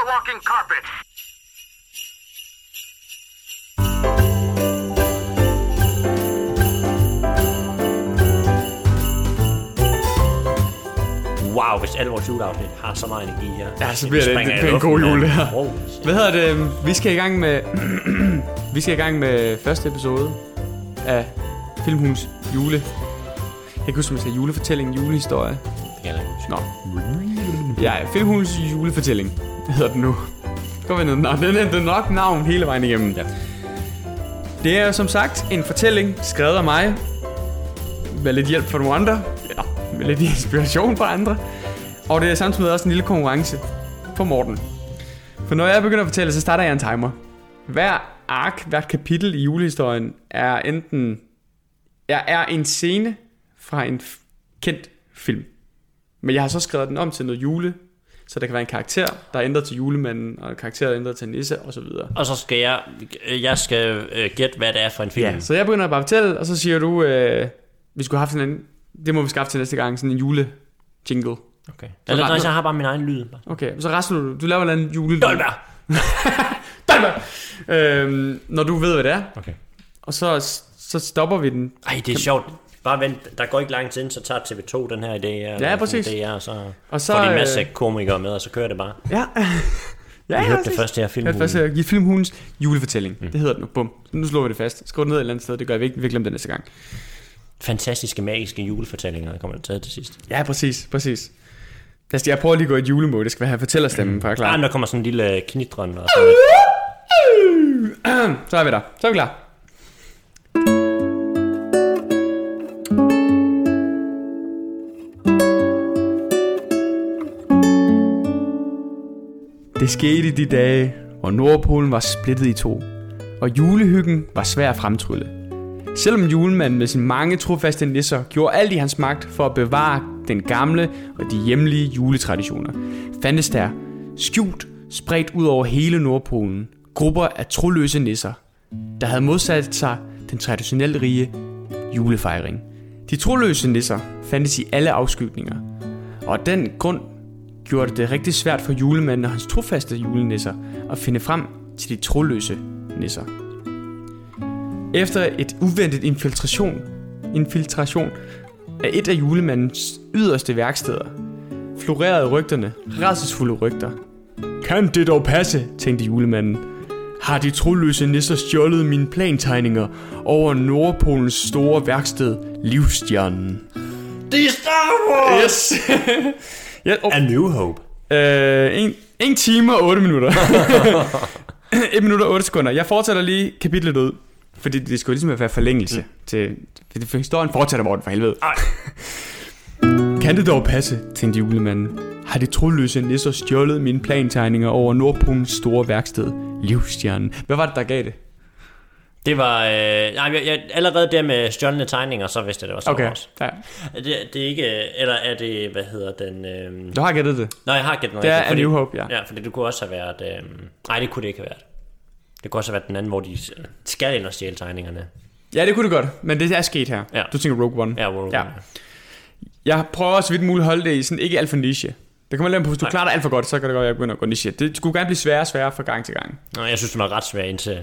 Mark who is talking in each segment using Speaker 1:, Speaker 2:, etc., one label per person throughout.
Speaker 1: a walking carpet.
Speaker 2: Wow, hvis alle vores juleafsnit har så meget energi her.
Speaker 3: Ja, så bliver det- det bliver en god jul, det her.
Speaker 2: Wow.
Speaker 3: Hvad hedder det? Vi skal i gang med... vi skal i gang med første episode af Filmhus jule... Jeg kan huske, jeg sagde julefortælling, julehistorie.
Speaker 2: Det kan jeg.
Speaker 3: Nå. Ja, Filmhus julefortælling hedder den nu. Kom. Nå, den er, den er nok navn hele vejen igennem.
Speaker 2: Ja.
Speaker 3: Det er som sagt en fortælling skrevet af mig. Med lidt hjælp fra nogle andre. Ja, med lidt inspiration fra andre. Og det er samtidig også en lille konkurrence for Morten. For når jeg begynder at fortælle, så starter jeg en timer. Hver ark, hvert kapitel i julehistorien er enten er, er en scene fra en kendt film. Men jeg har så skrevet den om til noget jule, så der kan være en karakter, der er ændret til julemanden, og en karakter, der er ændret til nisse, og så videre.
Speaker 2: Og så skal jeg, jeg skal øh, gætte, hvad det er for en film.
Speaker 3: Ja, så jeg begynder bare at fortælle, og så siger du, øh, vi skulle have haft sådan en, det må vi skaffe til næste gang, sådan en jule jingle.
Speaker 2: Okay. Eller,
Speaker 3: ret-
Speaker 2: nej, så jeg har bare min egen lyd.
Speaker 3: Okay, så resten du, du laver en eller anden jule...
Speaker 2: Dolberg!
Speaker 3: Dolberg! Øhm, når du ved, hvad det er,
Speaker 2: Okay.
Speaker 3: og så, så stopper vi den.
Speaker 2: Ej, det er sjovt. Bare vent, der går ikke lang tid, så tager TV2 den her idé.
Speaker 3: Ja, præcis.
Speaker 2: Er, og så,
Speaker 3: Og
Speaker 2: så
Speaker 3: så,
Speaker 2: får de en
Speaker 3: øh,
Speaker 2: masse komikere med, og så kører det bare.
Speaker 3: Ja. ja, ja,
Speaker 2: hørte det første her
Speaker 3: Jeg
Speaker 2: film.
Speaker 3: hørte først at give filmhundens julefortælling. Mm. Det hedder den nu. Bum. Nu slår vi det fast. Skriv det ned et eller andet sted. Det gør vi ikke. Vi glemmer det næste gang.
Speaker 2: Fantastiske, magiske julefortællinger, der kommer der taget til sidst.
Speaker 3: Ja, præcis. Præcis. Jeg, skal, jeg prøver lige at gå i et julemode. Det skal være fortællerstemmen, for at
Speaker 2: Ja,
Speaker 3: klar.
Speaker 2: der kommer sådan en lille knitren og noget.
Speaker 3: Så er vi der. Så er vi klar. Det skete i de dage, hvor Nordpolen var splittet i to, og julehyggen var svær at fremtrylle. Selvom julemanden med sine mange trofaste nisser gjorde alt i hans magt for at bevare den gamle og de hjemlige juletraditioner, fandtes der skjult spredt ud over hele Nordpolen grupper af troløse nisser, der havde modsat sig den traditionelle rige julefejring. De troløse nisser fandtes i alle afskygninger, og af den grund gjorde det rigtig svært for julemanden og hans trofaste julenisser at finde frem til de troløse nisser. Efter et uventet infiltration, infiltration af et af julemandens yderste værksteder, florerede rygterne, rædselsfulde rygter. Kan det dog passe, tænkte julemanden. Har de troløse nisser stjålet mine plantegninger over Nordpolens store værksted, Livstjernen?
Speaker 2: Det er Star Wars!
Speaker 3: Yes! ja, oh,
Speaker 2: A New Hope.
Speaker 3: øh, en, en time og 8 minutter. 1 minut og 8 sekunder. Jeg fortsætter lige kapitlet ud. Fordi det skulle ligesom være forlængelse mm. til... For for historien fortsætter, Morten, for helvede.
Speaker 2: Ej.
Speaker 3: Kan det dog passe, tænkte julemanden. Har de troløse nisser stjålet mine plantegninger over Nordpolens store værksted, Livstjernen? Hvad var det, der gav det?
Speaker 2: Det var... Øh, nej, jeg, jeg, allerede der med stjålne tegninger, så vidste jeg, det var Star
Speaker 3: Okay,
Speaker 2: Wars.
Speaker 3: ja.
Speaker 2: Det, det er ikke... Eller er det... Hvad hedder den... Øh...
Speaker 3: Du har gættet det.
Speaker 2: Nå, jeg har gættet noget.
Speaker 3: Det er
Speaker 2: rigtigt,
Speaker 3: A New Hope, ja.
Speaker 2: Ja, fordi det kunne også have været... Øh... Nej, det kunne det ikke have været. Det kunne også have været den anden, hvor de skal ind og stjæle tegningerne.
Speaker 3: Ja, det kunne det godt, men det er sket her.
Speaker 2: Ja.
Speaker 3: Du tænker Rogue One.
Speaker 2: Ja, hvor
Speaker 3: Ja. Jeg prøver også så vidt muligt at holde det i sådan ikke alt for niche. Det kommer lidt på, hvis du
Speaker 2: Nej.
Speaker 3: klarer det alt for godt, så kan det godt at jeg begynder at gå niche. Det skulle gerne blive sværere og sværere fra gang til gang.
Speaker 2: Nå, jeg synes, det var ret svært indtil...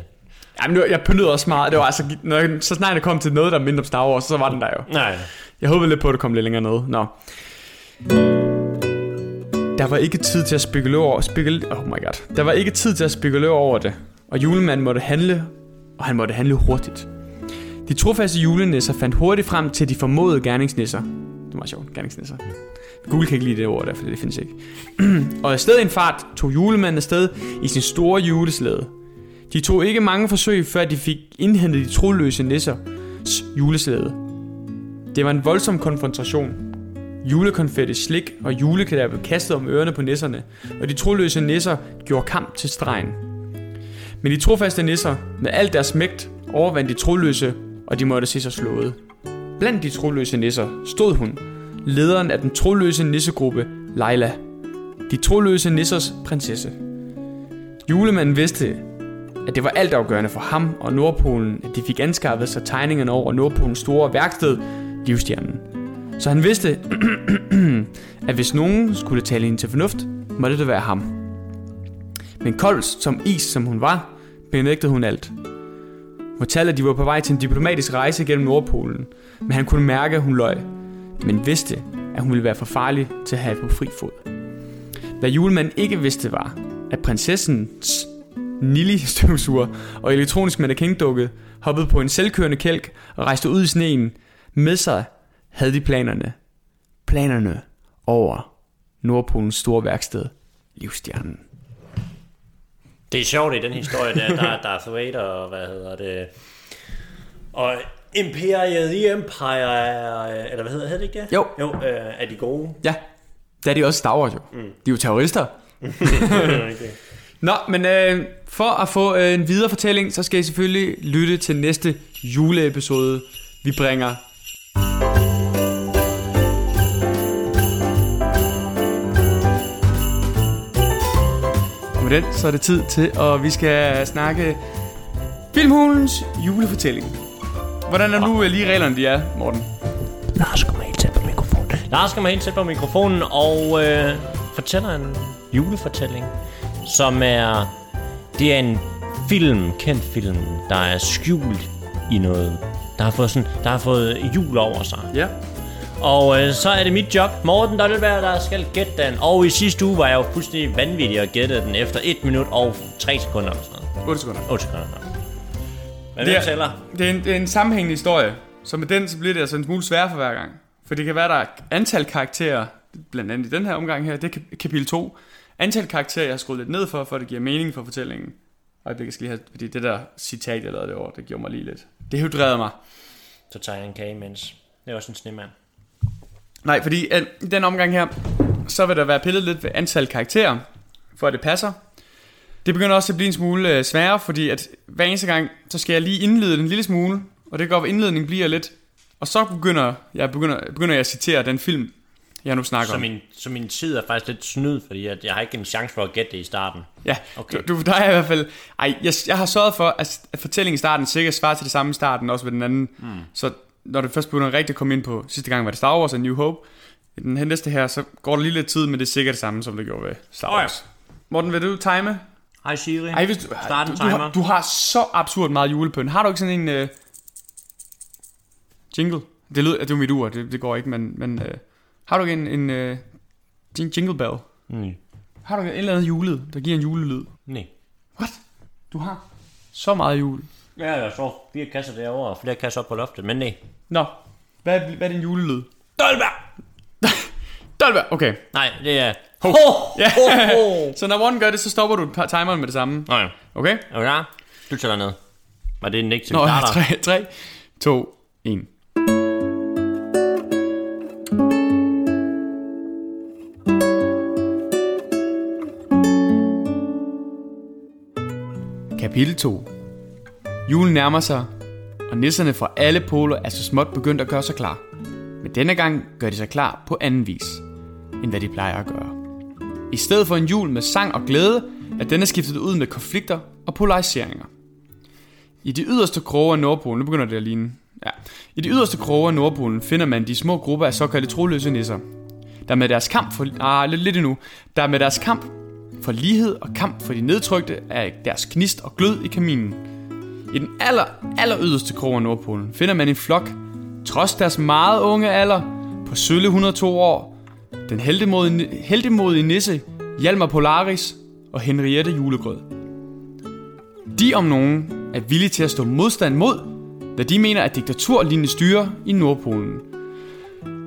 Speaker 3: Jamen, nu, jeg pyntede også meget. Det var altså, når jeg, så snart jeg kom til noget, der mindre om Star Wars, så var den der jo.
Speaker 2: Nej,
Speaker 3: Jeg håbede lidt på, at det kom lidt længere ned. Nå. Der var ikke tid til at spekulere over... Spekul oh my god. Der var ikke tid til at spekulere over det. Og julemanden måtte handle, og han måtte handle hurtigt. De trofaste julenisser fandt hurtigt frem til de formodede gerningsnisser. Det var sjovt, gerningsnisser. Google kan ikke lide det ord der, for det findes ikke. og i stedet en fart tog julemanden afsted i sin store juleslæde. De tog ikke mange forsøg, før de fik indhentet de troløse nissers juleslæde. Det var en voldsom konfrontation. Julekonfetti, slik og juleklæder blev kastet om ørerne på nisserne, og de troløse nisser gjorde kamp til stregen. Men de trofaste nisser, med al deres mægt, overvandt de troløse, og de måtte se sig slået. Blandt de troløse nisser stod hun, lederen af den troløse nissegruppe, Leila. De troløse nissers prinsesse. Julemanden vidste, at det var altafgørende for ham og Nordpolen, at de fik anskaffet sig tegningerne over Nordpolens store værksted, Livstjernen. Så han vidste, at hvis nogen skulle tale hende til fornuft, måtte det være ham. Men kold som is, som hun var, benægtede hun alt. Hun fortalte, at de var på vej til en diplomatisk rejse gennem Nordpolen, men han kunne mærke, at hun løj, men vidste, at hun ville være for farlig til at have på fri fod. Hvad julemanden ikke vidste var, at prinsessens Nilly støvsuger og elektronisk mannequin-dukke hoppede på en selvkørende kælk og rejste ud i sneen. Med sig havde de planerne. Planerne over Nordpolens store værksted, Livstjernen.
Speaker 2: Det er sjovt i den historie, der, der er Darth Vader og hvad hedder det... Og Imperiet, The Empire, er, eller hvad hedder, hedder det ikke det?
Speaker 3: Jo.
Speaker 2: Jo, øh, er de gode.
Speaker 3: Ja, det er de også Star Wars jo. Mm. De er jo terrorister.
Speaker 2: okay.
Speaker 3: Nå, men øh, for at få øh, en videre fortælling, så skal I selvfølgelig lytte til næste juleepisode, vi bringer. Og med den, så er det tid til, at vi skal snakke Filmhulens julefortælling. Hvordan er nu øh, lige reglerne, de er, Morten?
Speaker 2: Lars kommer helt tæt på mikrofonen. Lars kommer helt tæt på mikrofonen og øh, fortæller en julefortælling, som er... Det er en film, kendt film, der er skjult i noget. Der har fået, sådan, der har fået jul over sig.
Speaker 3: Ja.
Speaker 2: Og øh, så er det mit job, Morten, være, der skal gætte den. Og i sidste uge var jeg jo fuldstændig vanvittig at gætte den efter 1 minut og 3 sekunder eller sådan noget.
Speaker 3: 8 sekunder.
Speaker 2: 8 sekunder. Men
Speaker 3: Det er-
Speaker 2: tæller?
Speaker 3: Det er, en, det er en sammenhængende historie, så med den så bliver det altså en smule sværere for hver gang. For det kan være, der er antal karakterer, blandt andet i den her omgang her, det er kap- kapitel 2. Antal karakterer, jeg har skruet lidt ned for, for at det giver mening for fortællingen. Og det skal lige have, fordi det der citat, jeg lavede det over, det gjorde mig lige lidt. Det hydrerede mig.
Speaker 2: Så tager jeg en kage imens. Det er også en snemand.
Speaker 3: Nej, fordi at, i den omgang her, så vil der være pillet lidt ved antal karakterer, for at det passer. Det begynder også at blive en smule øh, sværere, fordi at hver eneste gang, så skal jeg lige indlede den en lille smule, og det går, at indledningen bliver lidt, og så begynder jeg, begynder, begynder jeg at citere den film, jeg nu snakker
Speaker 2: Så
Speaker 3: om.
Speaker 2: min, så min tid er faktisk lidt snyd, fordi at jeg har ikke en chance for at gætte det i starten.
Speaker 3: Ja,
Speaker 2: Okay.
Speaker 3: du, du, der er i hvert fald... Ej, jeg, jeg har sørget for, at, at fortællingen i starten sikkert svarer til det samme i starten, også ved den anden. Mm. Så når det først begynder rigtig at komme ind på, sidste gang var det Star Wars og New Hope, den her næste her, så går der lige lidt tid, men det er sikkert det samme, som det gjorde ved Star
Speaker 2: Åh ja.
Speaker 3: Wars. Morten, vil du time?
Speaker 2: Hej Siri.
Speaker 3: Ej, hvis du,
Speaker 2: Start
Speaker 3: du, du,
Speaker 2: timer.
Speaker 3: har, du har så absurd meget julepynt. Har du ikke sådan en uh, jingle? Det lyder, det er jo mit ur, det, det går ikke, men, men uh, har du ikke en, en uh, jing- jingle bell?
Speaker 2: Nej.
Speaker 3: Har du ikke en eller anden julelyd, der giver en julelyd?
Speaker 2: Nej.
Speaker 3: What? Du har så meget jul.
Speaker 2: Ja, jeg så fire kasser derovre og flere kasser op på loftet, men nej.
Speaker 3: Nå, hvad, hvad er din julelyd?
Speaker 2: Dolberg!
Speaker 3: Dolberg, okay.
Speaker 2: Nej, det er...
Speaker 3: Ho.
Speaker 2: Ho!
Speaker 3: Ja.
Speaker 2: Ho, ho.
Speaker 3: Så når Morten gør det, så stopper du timeren med det samme.
Speaker 2: Nå ja.
Speaker 3: Okay?
Speaker 2: Er du tæller ned. Var det en ikke til
Speaker 3: Nå,
Speaker 2: starter?
Speaker 3: 3, 3, 2, 1. Kapitel 2 Julen nærmer sig, og nisserne fra alle poler er så småt begyndt at gøre sig klar. Men denne gang gør de sig klar på anden vis, end hvad de plejer at gøre. I stedet for en jul med sang og glæde, er denne skiftet ud med konflikter og polariseringer. I de yderste kroge af Nordpolen, nu begynder det at ligne. Ja. I de yderste kroge af Nordpolen finder man de små grupper af såkaldte troløse nisser, der med deres kamp for, ah, lidt, lidt endnu, der med deres kamp for lighed og kamp for de nedtrykte er deres knist og glød i kaminen. I den aller, aller yderste krog af Nordpolen finder man en flok, trods deres meget unge alder, på sølle 102 år, den heldemodige, heldemodige nisse, Hjalmar Polaris og Henriette Julegrød. De om nogen er villige til at stå modstand mod, da de mener, at diktaturlignende styre i Nordpolen.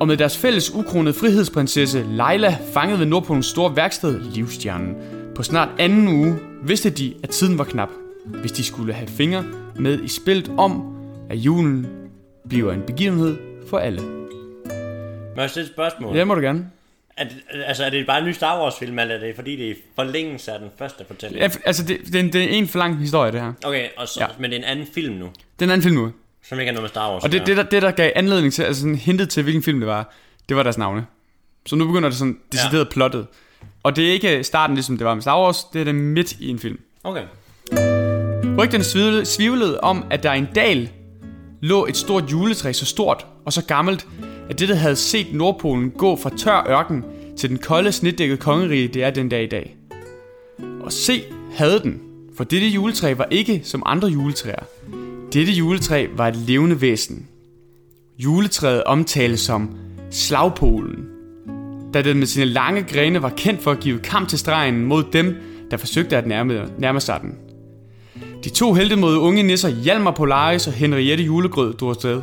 Speaker 3: Og med deres fælles ukronede frihedsprinsesse Leila fanget ved Nordpolens store værksted Livstjernen på snart anden uge, vidste de, at tiden var knap, hvis de skulle have fingre med i spillet om, at julen bliver en begivenhed for alle.
Speaker 2: Må jeg stille et spørgsmål?
Speaker 3: Det må du gerne.
Speaker 2: Er det, altså, er det bare en ny Star Wars film, eller er det fordi, det er forlængelse af den første fortælling?
Speaker 3: Ja, altså, det, det, er en, det er en for lang historie, det her.
Speaker 2: Okay, og så,
Speaker 3: Ja.
Speaker 2: ja. men det er en anden film nu,
Speaker 3: Det er en anden film nu.
Speaker 2: Som ikke har noget med Star Wars
Speaker 3: Og det, det, der, det, der gav anledning til, altså sådan hintet til, hvilken film det var, det var deres navne. Så nu begynder det sådan decideret ja. plottet. Og det er ikke starten, ligesom det var med Star Wars, det er det midt i en film.
Speaker 2: Okay.
Speaker 3: Rygterne svivlede, svivlede om, at der i en dal lå et stort juletræ så stort og så gammelt, at dette havde set Nordpolen gå fra tør ørken til den kolde, snedækkede kongerige, det er den dag i dag. Og se, havde den, for dette juletræ var ikke som andre juletræer. Dette juletræ var et levende væsen. Juletræet omtales som slagpolen, da den med sine lange grene var kendt for at give kamp til stregen mod dem, der forsøgte at nærme, nærme sig den. De to helte mod unge nisser Hjalmar Polaris og Henriette Julegrød drog afsted.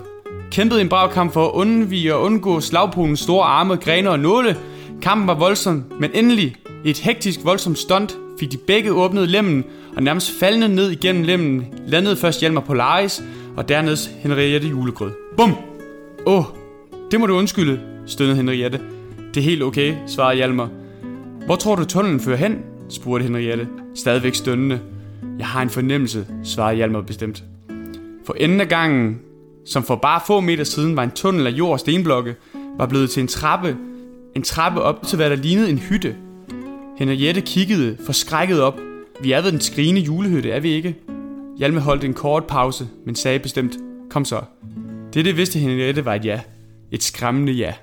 Speaker 3: Kæmpede en brav kamp for at undvige og undgå slagpolens store arme, grene og nåle. Kampen var voldsom, men endelig, i et hektisk voldsomt stunt, fik de begge åbnet lemmen, og nærmest faldende ned igennem lemmen, landede først Hjalmar Polaris, og dernæst Henriette Julegrød. Bum! Åh, oh, det må du undskylde, stønnede Henriette. Det er helt okay, svarede Hjalmar. Hvor tror du tunnelen fører hen? spurgte Henriette, stadigvæk stønnende. Jeg har en fornemmelse, svarede Hjalmar bestemt. For enden af gangen, som for bare få meter siden var en tunnel af jord og stenblokke, var blevet til en trappe, en trappe op til hvad der lignede en hytte. Henriette kiggede forskrækket op. Vi er ved den skrigende julehytte, er vi ikke? Hjalme holdt en kort pause, men sagde bestemt, kom så. Det, det vidste Henriette var et ja. Et skræmmende ja.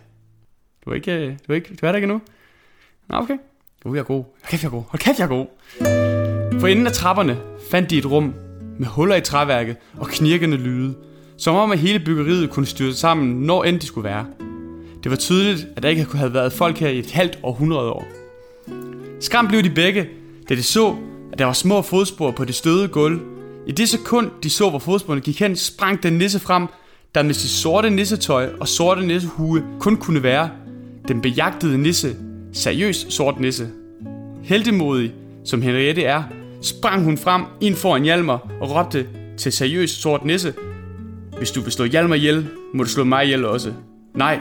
Speaker 3: Du er ikke, øh, du er ikke, du er der ikke endnu? Nå, okay. Jo, jeg er god. Hold kæft, jeg er god. Hold kæft, jeg er god. For inden af trapperne fandt de et rum med huller i træværket og knirkende lyde, som om at hele byggeriet kunne styrte sammen, når end de skulle være. Det var tydeligt, at der ikke havde været folk her i et halvt århundrede år. Skræmt blev de begge, da de så, at der var små fodspor på det støde gulv. I det sekund, de så, hvor fodsporene gik hen, sprang den nisse frem, der med sit sorte nissetøj og sorte nissehue kun kunne være den bejagtede nisse, seriøs sort nisse. Heldemodig, som Henriette er, sprang hun frem ind foran Hjalmar og råbte til seriøs sort nisse, Hvis du vil slå Hjalmar ihjel, må du slå mig ihjel også. Nej,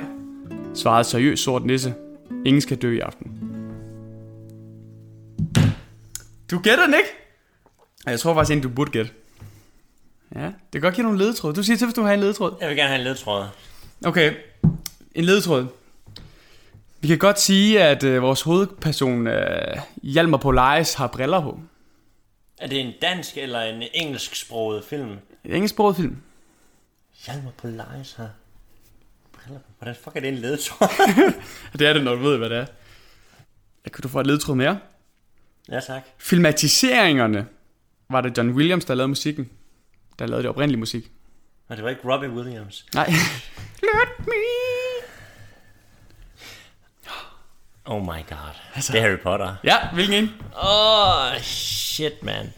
Speaker 3: svarede seriøs sort nisse. Ingen skal dø i aften. Du gætter den ikke? Jeg tror faktisk ikke, du burde gætte. Ja, det kan godt give nogle ledetråd. Du siger til, hvis du har en ledetråd.
Speaker 2: Jeg vil gerne have en ledtråd.
Speaker 3: Okay, en ledetråd. Vi kan godt sige, at øh, vores hovedperson, øh, Hjalmar Polaris, har briller på.
Speaker 2: Er det en dansk eller en engelsksproget film?
Speaker 3: En engelsksproget film.
Speaker 2: Hjalmar Polaris har briller på. Hvordan fuck er det en ledtråd?
Speaker 3: Det er det, når du ved, hvad det er. Kan du få et ledetråd mere?
Speaker 2: Ja, tak.
Speaker 3: Filmatiseringerne var det John Williams, der lavede musikken. Der lavede det oprindelige musik.
Speaker 2: Og det var ikke Robbie Williams.
Speaker 3: Nej. Let me.
Speaker 2: Oh my god. Altså. Det er Harry Potter.
Speaker 3: Ja, hvilken en?
Speaker 2: Oh, shit, man.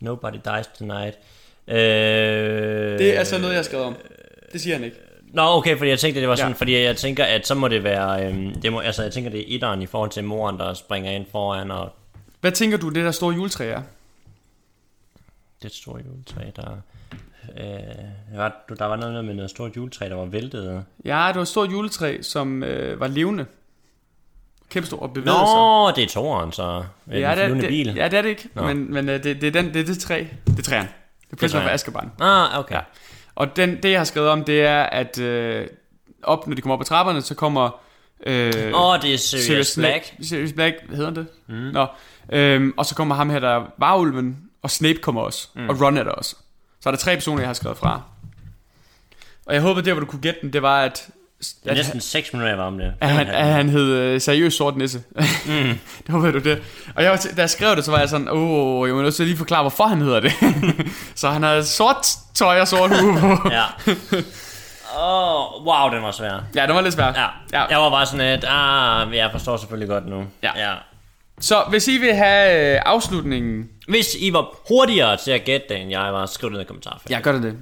Speaker 2: Nobody dies tonight. Øh...
Speaker 3: Det er så noget, jeg har skrevet om. Det siger han ikke.
Speaker 2: Nå, okay, fordi jeg tænkte, det var sådan,
Speaker 3: Ja.
Speaker 2: ja. fordi jeg tænker, at så må det være, øhm, det må, altså jeg tænker, det er etteren i forhold til moren, der springer ind foran, og
Speaker 3: Hvad tænker du, det der store juletræ er?
Speaker 2: det store juletræ, der, øh, der var, der var noget med noget stort juletræ, der var væltet.
Speaker 3: Ja, det var et stort juletræ, som øh, var levende. Kæmpe stor og bevægede sig.
Speaker 2: Nå, det er toren, så. Ja,
Speaker 3: Ja, det, det,
Speaker 2: bil.
Speaker 3: ja, det er det ikke.
Speaker 2: Nå.
Speaker 3: Men, men øh, det, det, er den, det er det træ. Det er træerne. Det er Prisoner
Speaker 2: træerne.
Speaker 3: Azkaban.
Speaker 2: Ah, okay.
Speaker 3: Ja. Og den, det, jeg har skrevet om, det er, at øh, op, når de kommer op ad trapperne, så kommer... Øh,
Speaker 2: Åh, oh, det er Sirius Black.
Speaker 3: Sirius Black, hvad hedder det? Mm. Nå. Øhm, og så kommer ham her, der er varulven, og Snape kommer også, mm. og Ron er der også. Så er der tre personer, jeg har skrevet fra. Og jeg håbede, der hvor du kunne gætte den, det var, at,
Speaker 2: Det er næsten 6 minutter, jeg var om det.
Speaker 3: at, han, at han hed øh, seriøs sort nisse. Mm. det håber du det. Og jeg var, da jeg skrev det, så var jeg sådan, åh, jeg må nødt til lige forklare, hvorfor han hedder det. så han har sort tøj og sort hue på.
Speaker 2: Ja. Oh, wow, den var svær.
Speaker 3: ja, det var lidt svært.
Speaker 2: Ja.
Speaker 3: Ja.
Speaker 2: Jeg var bare sådan et, ah, jeg forstår selvfølgelig godt nu.
Speaker 3: Ja.
Speaker 2: ja.
Speaker 3: Så hvis I vil have øh, afslutningen...
Speaker 2: Hvis I var hurtigere til at gætte det, end jeg var, skriv det ned i kommentarfeltet.
Speaker 3: Ja, gør det det.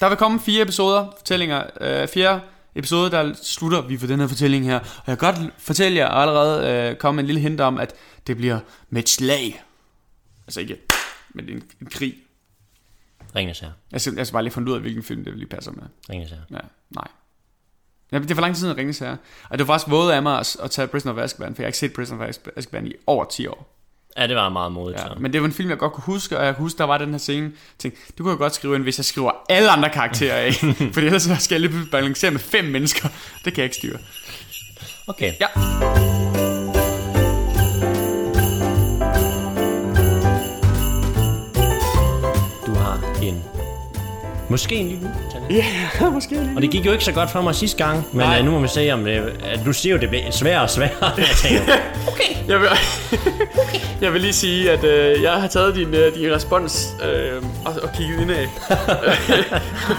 Speaker 3: Der vil komme fire episoder, fortællinger. Øh, fire episoder, der slutter vi for den her fortælling her. Og jeg kan godt fortælle jer allerede øh, komme en lille hint om, at det bliver med et slag. Altså ikke, men en, en krig.
Speaker 2: Ringes her.
Speaker 3: Jeg skal, jeg skal bare lige finde ud af, hvilken film det lige passer med.
Speaker 2: Ringes her.
Speaker 3: Ja, nej. Ja, det er for lang tid siden at ringe her. Og det var faktisk våget af mig at, at tage Prisoner of Azkaban, for jeg har ikke set Prisoner of Azkaban i over 10 år.
Speaker 2: Ja, det var meget modigt.
Speaker 3: Ja, men det var en film, jeg godt kunne huske, og jeg kunne huske, der var den her scene. Jeg tænkte, det kunne jeg godt skrive ind, hvis jeg skriver alle andre karakterer af. for ellers så skal jeg lige balancere med fem mennesker. Det kan jeg ikke styre.
Speaker 2: Okay.
Speaker 3: Ja.
Speaker 2: Du har en... Måske en lille fortælling.
Speaker 3: Ja, måske lige.
Speaker 2: Og det gik jo ikke så godt for mig sidste gang, men
Speaker 3: Nej.
Speaker 2: uh, nu må vi se om det... Uh, du siger jo, det bliver sværere og sværere. jeg tænker,
Speaker 3: Jeg vil, jeg Jeg vil lige sige, at øh, jeg har taget din, øh, din respons øh, og, og kigget indad. jeg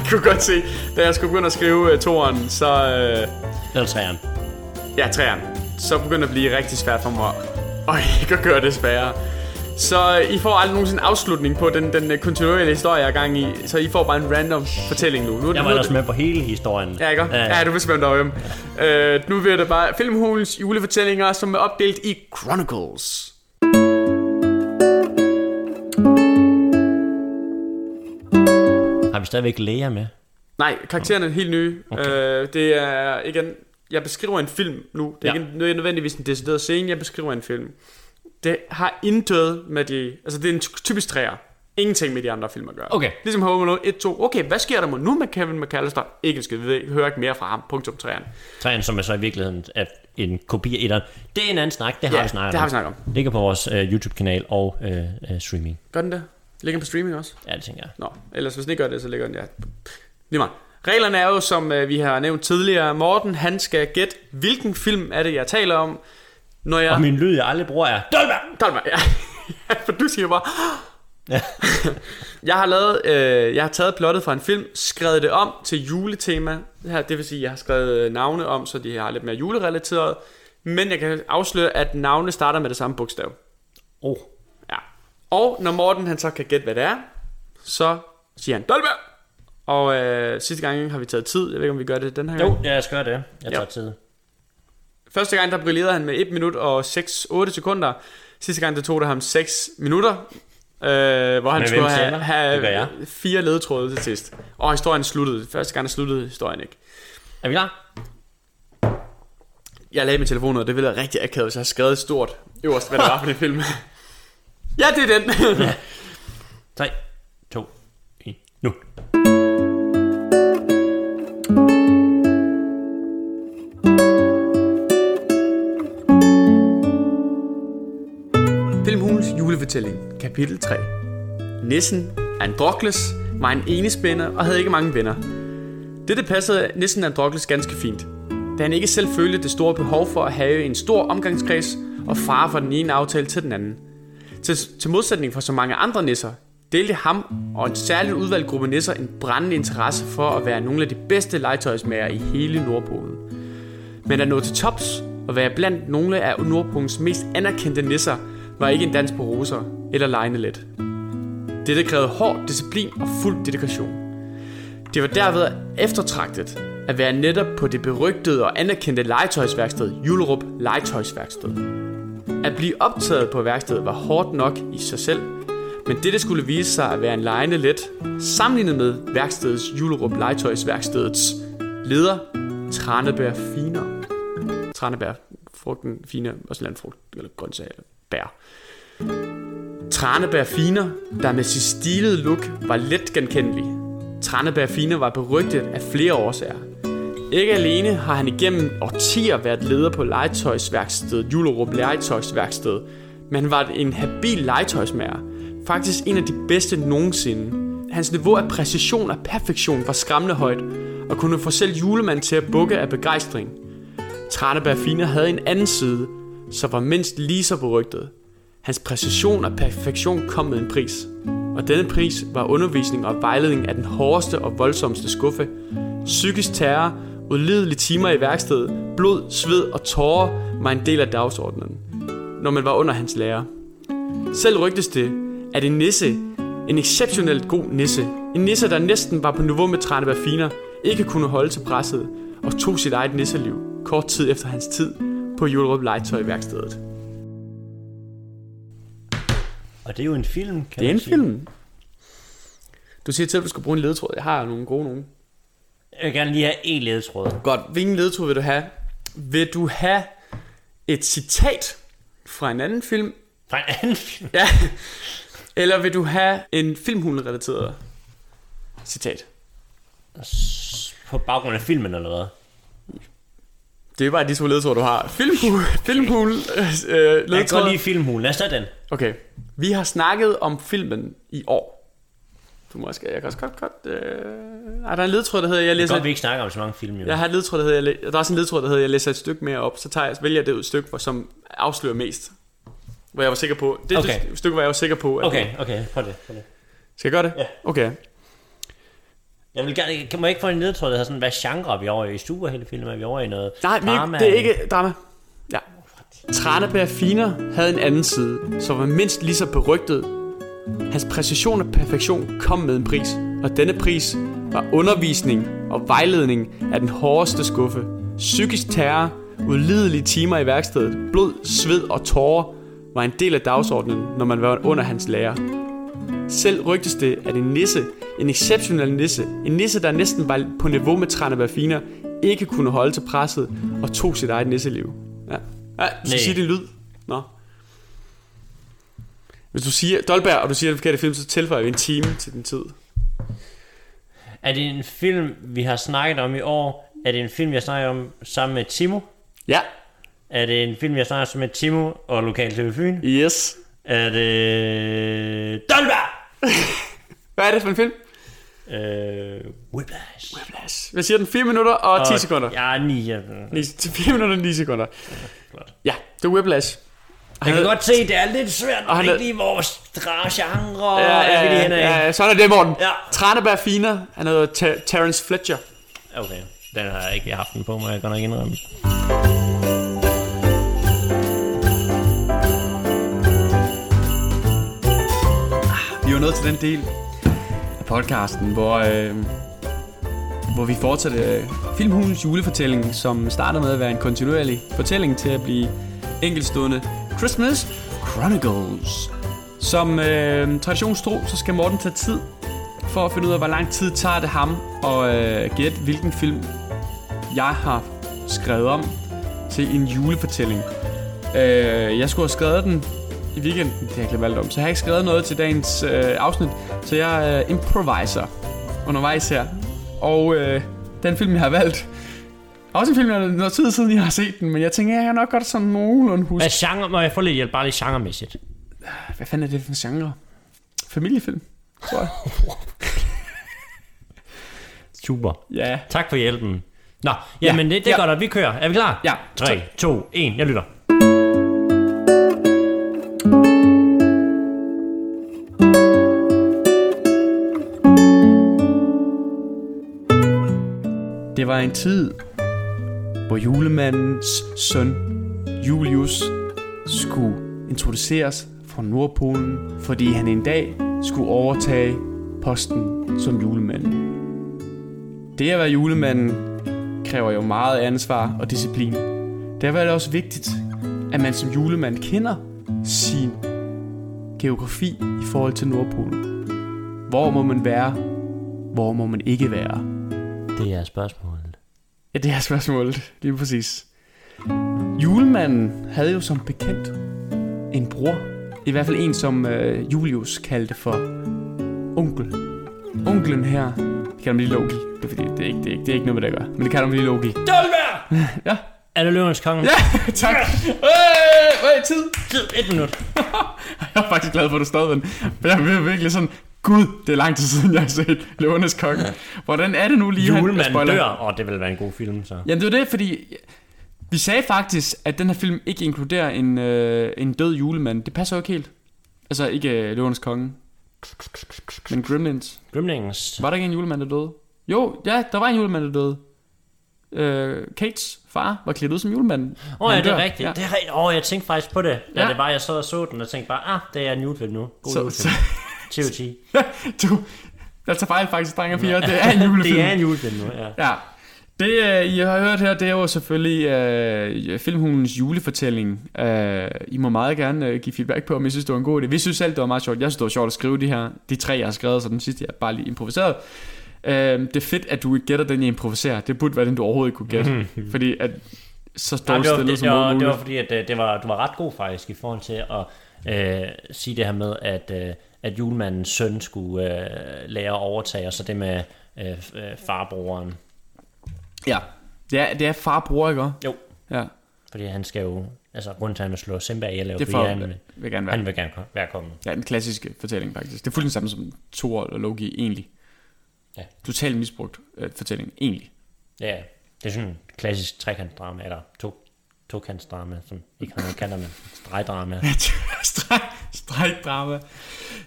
Speaker 3: kunne godt se, da jeg skulle begynde at skrive øh, toeren, så... Øh,
Speaker 2: Eller træerne.
Speaker 3: ja, træeren. Så begyndte det at blive rigtig svært for mig og ikke at gøre det sværere. Så øh, I får aldrig nogensinde afslutning på den, den øh, kontinuerlige historie, jeg er gang i. Så I får bare en random fortælling nu. nu er det-
Speaker 2: Jeg var
Speaker 3: er
Speaker 2: ellers med på hele historien.
Speaker 3: Ja, ikke? Ja, ja du vil spænde dig om. Øh, nu bliver det bare Filmhulens julefortællinger, som er opdelt i Chronicles.
Speaker 2: Har vi stadigvæk læger med?
Speaker 3: Nej, karaktererne er helt nye. Okay. Øh, det er igen... Jeg beskriver en film nu. Det er
Speaker 2: Ja.
Speaker 3: ja. ikke nødvendigvis en decideret scene, jeg beskriver en film. Det har intet med de... Altså, det er en typisk træer. Ingenting med de andre film at gøre.
Speaker 2: Okay.
Speaker 3: Ligesom Home Alone 1, 2. Okay, hvad sker der nu med Kevin McAllister? Ikke skid, vi hører ikke mere fra ham. Punktum træerne.
Speaker 2: Træerne, som er så i virkeligheden er en kopi af etteren. Det er en anden snak, det har
Speaker 3: Ja,
Speaker 2: vi snakket
Speaker 3: det har
Speaker 2: om.
Speaker 3: vi snakket om.
Speaker 2: Ligger på vores uh, YouTube-kanal og uh, uh, streaming.
Speaker 3: Gør den det? Ligger den på streaming også?
Speaker 2: Ja, det tænker jeg.
Speaker 3: Nå, ellers hvis den ikke gør det, så ligger den ja. Lige meget. Reglerne er jo, som øh, vi har nævnt tidligere, Morten han skal gætte, hvilken film er det, jeg taler om, når jeg...
Speaker 2: Og min lyd, jeg aldrig bruger, er... Dolberg!
Speaker 3: Dolma, ja. For du siger bare...
Speaker 2: Ja.
Speaker 3: jeg har lavet, øh, jeg har taget plottet fra en film, skrevet det om til juletema. Det, her, det vil sige, jeg har skrevet øh, navne om, så de har lidt mere julerelateret. Men jeg kan afsløre, at navne starter med det samme bogstav.
Speaker 2: Oh,
Speaker 3: Ja. Og når Morten han så kan gætte, hvad det er, så siger han Dolberg. Og øh, sidste gang har vi taget tid. Jeg ved ikke, om vi gør det den her gang.
Speaker 2: jo, jeg skal gøre det. Jeg tager
Speaker 3: Ja.
Speaker 2: tid.
Speaker 3: Første gang, der brillerede han med 1 minut og 6-8 sekunder. Sidste gang, der tog det ham 6 minutter. Øh, hvor han
Speaker 2: Men
Speaker 3: skulle have, have fire ledetråde til sidst. Og historien sluttede. Første gang, der sluttede historien ikke.
Speaker 2: Er vi klar?
Speaker 3: Jeg lagde min telefon ud, og det ville være rigtig akavet, hvis jeg havde skrevet stort øverst, hvad det var for en film. ja, det er den.
Speaker 2: 3, 2, 1, nu.
Speaker 3: Filmhulens julefortælling, kapitel 3. Nissen, Androkles, var en enespænder og havde ikke mange venner. Dette passede nissen Androkles ganske fint, da han ikke selv følte det store behov for at have en stor omgangskreds og fare fra den ene aftale til den anden. Til, til modsætning for så mange andre nisser, delte ham og en særligt udvalgt gruppe nisser en brændende interesse for at være nogle af de bedste legetøjsmager i hele Nordpolen. Men at nå til tops og være blandt nogle af Nordpolens mest anerkendte nisser, var ikke en dans på roser eller lejende let. Dette krævede hård disciplin og fuld dedikation. Det var derved eftertragtet at være netop på det berygtede og anerkendte legetøjsværksted Julerup Legetøjsværksted. At blive optaget på værkstedet var hårdt nok i sig selv, men dette skulle vise sig at være en lejende let, sammenlignet med værkstedets Julerup Legetøjsværkstedets leder, Tranebær Finer. Tranebær, frugten, fine, også landfrugt, eller grøntsager, bær. Tranebær Finer, der med sit stilede look var let genkendelig. Tranebær Finer var berygtet af flere årsager. Ikke alene har han igennem årtier været leder på legetøjsværkstedet Julerup Legetøjsværksted, men var en habil legetøjsmager. Faktisk en af de bedste nogensinde. Hans niveau af præcision og perfektion var skræmmende højt, og kunne få selv julemanden til at bukke af begejstring. Tranebær Finer havde en anden side, som var mindst lige så berygtet. Hans præcision og perfektion kom med en pris. Og denne pris var undervisning og vejledning af den hårdeste og voldsomste skuffe. Psykisk terror, udlidelige timer i værkstedet, blod, sved og tårer var en del af dagsordenen, når man var under hans lærer. Selv rygtes det, at en nisse, en exceptionelt god nisse, en nisse, der næsten var på niveau med Tranebær Finer, ikke kunne holde til presset og tog sit eget nisseliv kort tid efter hans tid på Julerup Legetøjværkstedet.
Speaker 2: Og det er jo en film, kan
Speaker 3: Det er en
Speaker 2: sige.
Speaker 3: film. Du siger til, at du skal bruge en ledetråd. Jeg har nogle gode nogen.
Speaker 2: Jeg vil gerne lige have en ledetråd.
Speaker 3: Godt. Hvilken ledetråd vil du have? Vil du have et citat fra en anden film?
Speaker 2: Fra en anden film.
Speaker 3: Ja. Eller vil du have en filmhulen-relateret citat?
Speaker 2: På baggrund af filmen eller hvad?
Speaker 3: Det er bare de to ledetråd, du har. Filmhul, filmhul øh,
Speaker 2: Jeg kan godt lide filmhulen. Lad os tage den.
Speaker 3: Okay. Vi har snakket om filmen i år. Du må også, jeg kan også godt, godt øh... Ej, der er en ledetråd, der hedder, jeg
Speaker 2: Det er
Speaker 3: læser
Speaker 2: godt, vi ikke snakker om så mange film, jo.
Speaker 3: Jeg har et ledtråd, der hedder, jeg der er også en ledtråd, der hedder, jeg læser et stykke mere op, så tager jeg, vælger jeg det ud stykke, hvor- som afslører mest. hvor jeg var sikker på. Det
Speaker 2: Okay.
Speaker 3: det stykke, hvor jeg var sikker på. At
Speaker 2: Okay, okay, prøv det. Prøv det.
Speaker 3: Skal jeg gøre det?
Speaker 2: Ja.
Speaker 3: Okay.
Speaker 2: Jeg vil gerne, kan man ikke få en nedtråd, der sådan, hvad genre er vi over i? I superheltefilm er vi over i noget
Speaker 3: Nej,
Speaker 2: drama?
Speaker 3: det er ikke drama. Ja. Tranebær Finer havde en anden side, som var mindst lige så berygtet. Hans præcision og perfektion kom med en pris, og denne pris var undervisning og vejledning af den hårdeste skuffe. Psykisk terror, ulidelige timer i værkstedet, blod, sved og tårer var en del af dagsordenen, når man var under hans lærer. Selv rygtes det, at en nisse, en exceptionel nisse, en nisse, der næsten var på niveau med Tranebær Finer, ikke kunne holde til presset og tog sit eget nisseliv. Ja, ja du skal sige din lyd. Nå. Hvis du siger Dolberg, og du siger den forkerte film, så tilføjer vi en time til din tid.
Speaker 2: Er det en film, vi har snakket om i år? Er det en film, vi har snakket om sammen med Timo?
Speaker 3: Ja.
Speaker 2: Er det en film, vi har snakket om med Timo og Lokal TV Fyn?
Speaker 3: Yes.
Speaker 2: Er det... Dolberg!
Speaker 3: Hvad er det for en film?
Speaker 2: Øh... Whiplash.
Speaker 3: Whiplash. Hvad siger den? 4 minutter og 10 sekunder.
Speaker 2: Ja, 9. Ja.
Speaker 3: 9, 4 minutter og 9 sekunder.
Speaker 2: flot.
Speaker 3: Ja, det er Whiplash.
Speaker 2: Jeg kan godt se, det er lidt svært,
Speaker 3: Og
Speaker 2: og
Speaker 3: han er-
Speaker 2: ikke lige vores genre, og
Speaker 3: Ja,
Speaker 2: ja,
Speaker 3: ja,
Speaker 2: ja,
Speaker 3: ja, ja, sådan er det, Morten.
Speaker 2: Ja.
Speaker 3: Tranebær Finer, han hedder Ter- Terence Fletcher.
Speaker 2: Okay, den har jeg ikke haft den på mig, jeg kan nok indrømme.
Speaker 3: Vi er jo nået til den del af podcasten, hvor, øh, hvor vi fortsætter øh, Filmhulens julefortælling, som starter med at være en kontinuerlig fortælling til at blive enkeltstående Christmas Chronicles. Som øh, traditionstro, så skal Morten tage tid for at finde ud af, hvor lang tid tager det ham og øh, gætte, hvilken film jeg har skrevet om til en julefortælling. Øh, jeg skulle have skrevet den i weekenden, det har jeg glemt alt om, så jeg har ikke skrevet noget til dagens øh, afsnit, så jeg øh, improviser undervejs her. Og øh, den film, jeg har valgt, også en film, jeg har noget tid siden, jeg har set den, men jeg tænker, jeg kan nok godt sådan nogenlunde huske.
Speaker 2: Hvad genre, må jeg få lidt hjælp, bare lidt genremæssigt?
Speaker 3: Hvad fanden er det for en genre? Familiefilm, tror jeg.
Speaker 2: Super.
Speaker 3: ja.
Speaker 2: Tak for hjælpen. Nå, jamen det, det er
Speaker 3: Ja.
Speaker 2: godt, at vi kører. Er vi klar?
Speaker 3: Ja.
Speaker 2: 3, 2, 1, jeg lytter.
Speaker 3: Det var en tid, hvor julemandens søn, Julius, skulle introduceres fra Nordpolen, fordi han en dag skulle overtage posten som julemand. Det at være julemanden kræver jo meget ansvar og disciplin. Derfor er det også vigtigt, at man som julemand kender sin geografi i forhold til Nordpolen. Hvor må man være? Hvor må man ikke være?
Speaker 2: Det er spørgsmålet.
Speaker 3: Ja, det er spørgsmålet. Lige præcis. Julemanden havde jo som bekendt en bror. I hvert fald en, som øh, Julius kaldte for onkel. Onkelen her, det kalder man lige Loki. Det er, fordi, det, er ikke, det, er ikke, det er ikke noget, med det at gøre. Men det kalder man lige Loki.
Speaker 2: Dolberg!
Speaker 3: Ja.
Speaker 2: Er det løvens konge?
Speaker 3: Ja, tak. Øh, hvad er tid?
Speaker 2: Tid, et minut.
Speaker 3: Jeg er faktisk glad for, at du stod den. For jeg er virkelig sådan, gud, det er lang tid siden, jeg har set Løvernes Konge. Hvordan er det nu lige? han-
Speaker 2: Julemanden
Speaker 3: spoiler?
Speaker 2: dør, og det vil være en god film, så.
Speaker 3: Jamen det var det, fordi vi sagde faktisk, at den her film ikke inkluderer en, øh, en død julemand. Det passer jo ikke helt. Altså ikke øh, Løvernes Konge, men Gremlins.
Speaker 2: Gremlings.
Speaker 3: Var der ikke en julemand, der døde? Jo, ja, der var en julemand, der døde. Øh, Kates far var klædt ud som julemand.
Speaker 2: Åh oh, ja,
Speaker 3: Han
Speaker 2: det er rigtigt.
Speaker 3: Ja.
Speaker 2: Ja. Det er rigtigt. Åh, oh, jeg tænkte faktisk på det, da
Speaker 3: Ja.
Speaker 2: det var, jeg sad og så den, og tænkte bare, ah, det er en julefilm nu. God
Speaker 3: Så,
Speaker 2: julefilm.
Speaker 3: så,
Speaker 2: 2010.
Speaker 3: du, jeg tager fejl faktisk, drenge og piger. Det er en julefilm.
Speaker 2: Det er en julefilm nu, ja.
Speaker 3: Ja. Det, øh, I har hørt her, det er jo selvfølgelig øh, Filmhulens julefortælling. Øh, I må meget gerne øh, give feedback på, om I synes, det var en god idé. Vi synes selv, det var meget sjovt. Jeg synes, det var sjovt at skrive de her, de tre, jeg har skrevet, så den sidste, jeg bare lige improviseret. Øh, det er fedt, at du ikke gætter den, jeg improviserer. Det burde være den, du overhovedet ikke kunne gætte. fordi at så
Speaker 2: det, var,
Speaker 3: stillet
Speaker 2: det,
Speaker 3: som
Speaker 2: det, var,
Speaker 3: muligt.
Speaker 2: det var fordi, at øh, det var, du var ret god faktisk i forhold til at øh, sige det her med, at, øh, at julemandens søn skulle øh, lære at overtage, og så det med øh, øh, farbroren.
Speaker 3: Ja. Det er, det er far og bror, ikke?
Speaker 2: Jo.
Speaker 3: Ja,
Speaker 2: Fordi han skal jo, altså grunden til, at han vil slå Simba ihjel, er
Speaker 3: det for,
Speaker 2: han,
Speaker 3: vil gerne være.
Speaker 2: han vil gerne være kongen.
Speaker 3: Ja, den klassiske fortælling faktisk. Det er fuldstændig samme som Thor og Loki egentlig.
Speaker 2: Ja.
Speaker 3: Totalt misbrugt øh, fortælling, egentlig.
Speaker 2: Ja, det er sådan en klassisk trekantsdrama, eller to, tokantsdrama, som ikke har noget kanter med stregdrama.
Speaker 3: Stræk, strækdrama.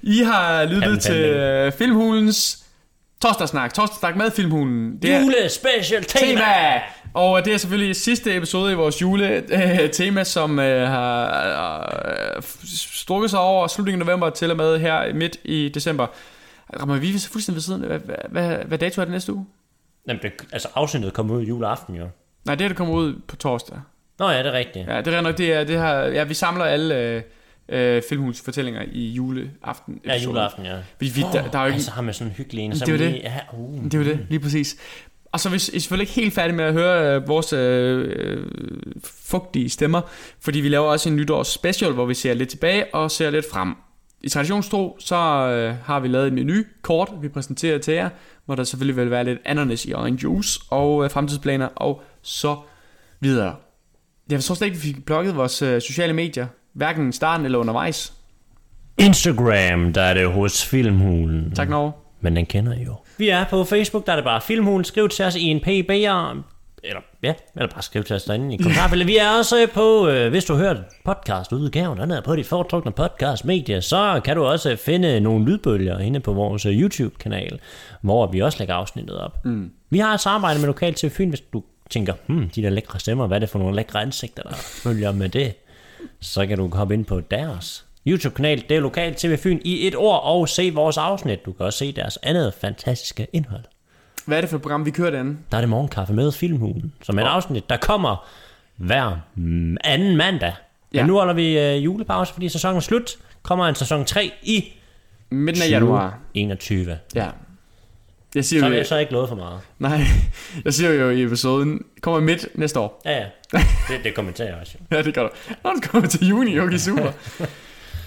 Speaker 3: I har lyttet til øh, Filmhulens torsdagssnak. Torsdagssnak med Filmhulen. Det er
Speaker 2: Jule special tema!
Speaker 3: tema! Og det er selvfølgelig sidste episode i vores jule-tema, som øh, har øh, strukket sig over slutningen af november til og med her midt i december. Rammer vi fuldstændig ved siden? Hvad, hvad, hvad, hvad dato er det næste uge?
Speaker 2: Jamen, det, altså afsnittet kommer ud juleaften, jo.
Speaker 3: Nej, det er det kommer ud på torsdag.
Speaker 2: Nå ja, det er rigtigt.
Speaker 3: Ja, det er nok, det er, det her, ja, vi samler alle øh, øh, filmhus fortællinger i juleaften.
Speaker 2: Ja, juleaften, ja.
Speaker 3: Vi, vi, der, der er jo ikke,
Speaker 2: Altså har man sådan en hyggelig en.
Speaker 3: Det er jo det.
Speaker 2: Ja, uh.
Speaker 3: det er jo det, lige præcis. Og så er vi selvfølgelig ikke helt færdige med at høre øh, vores øh, øh, fugtige stemmer, fordi vi laver også en nytårs special, hvor vi ser lidt tilbage og ser lidt frem. I traditionstro, så øh, har vi lavet en menu kort, vi præsenterer til jer, hvor der selvfølgelig vil være lidt ananas i orange juice og øh, fremtidsplaner og så videre. Jeg forstår slet ikke, at vi fik blokket vores øh, sociale medier, hverken i starten eller undervejs.
Speaker 2: Instagram, der er det hos Filmhulen.
Speaker 3: Tak, Norge.
Speaker 2: Men den kender I jo. Vi er på Facebook, der er det bare Filmhulen. Skriv til os i en PB'er. Eller, ja, eller bare skriv til os derinde i kommentarfeltet. Vi er også på, øh, hvis du har hørt podcastudgaven, er på de foretrukne podcastmedier, så kan du også finde nogle lydbølger inde på vores øh, YouTube-kanal, hvor vi også lægger afsnittet op. Mm. Vi har et samarbejde med Lokal TV Fyn, hvis du tænker, hmm, de der lækre stemmer, hvad er det for nogle lækre ansigter, der følger med det? Så kan du hoppe ind på deres YouTube-kanal, det er Lokal TV Fyn i et ord, og se vores afsnit. Du kan også se deres andet fantastiske indhold.
Speaker 3: Hvad er det for et program, vi kører derinde?
Speaker 2: Der er det morgenkaffe med Filmhulen, som er et afsnit, der kommer hver mm, anden mandag. Ja. Men nu holder vi øh, julepause, fordi sæsonen er slut. Kommer en sæson 3 i
Speaker 3: Midten af januar.
Speaker 2: 2021.
Speaker 3: Ja. Jeg siger
Speaker 2: Så har jeg så ikke lovet for meget.
Speaker 3: nej, jeg siger jo i episoden, kommer midt næste år.
Speaker 2: Ja, ja. Det, det kommenterer jeg også.
Speaker 3: Ja, det gør du. Nå, det kommer til juni, okay, super.
Speaker 2: Nå,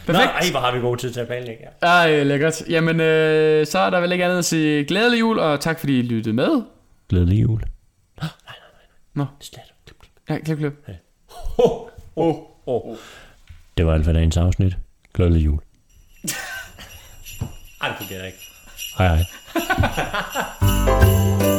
Speaker 3: Perfekt.
Speaker 2: ej, hvor har vi god tid til at planlægge. Ja.
Speaker 3: Ej, lækkert. Jamen, øh, så er der vel ikke andet at sige glædelig jul, og tak fordi I lyttede med.
Speaker 2: Glædelig jul. Nå, nej, nej, nej.
Speaker 3: Nå.
Speaker 2: Det er slet. Klip, klip.
Speaker 3: Ja, klip, klip.
Speaker 2: Oh, oh, oh. Det var alt for dagens afsnit. Glædelig jul. Ej, det fungerer ikke. Hej.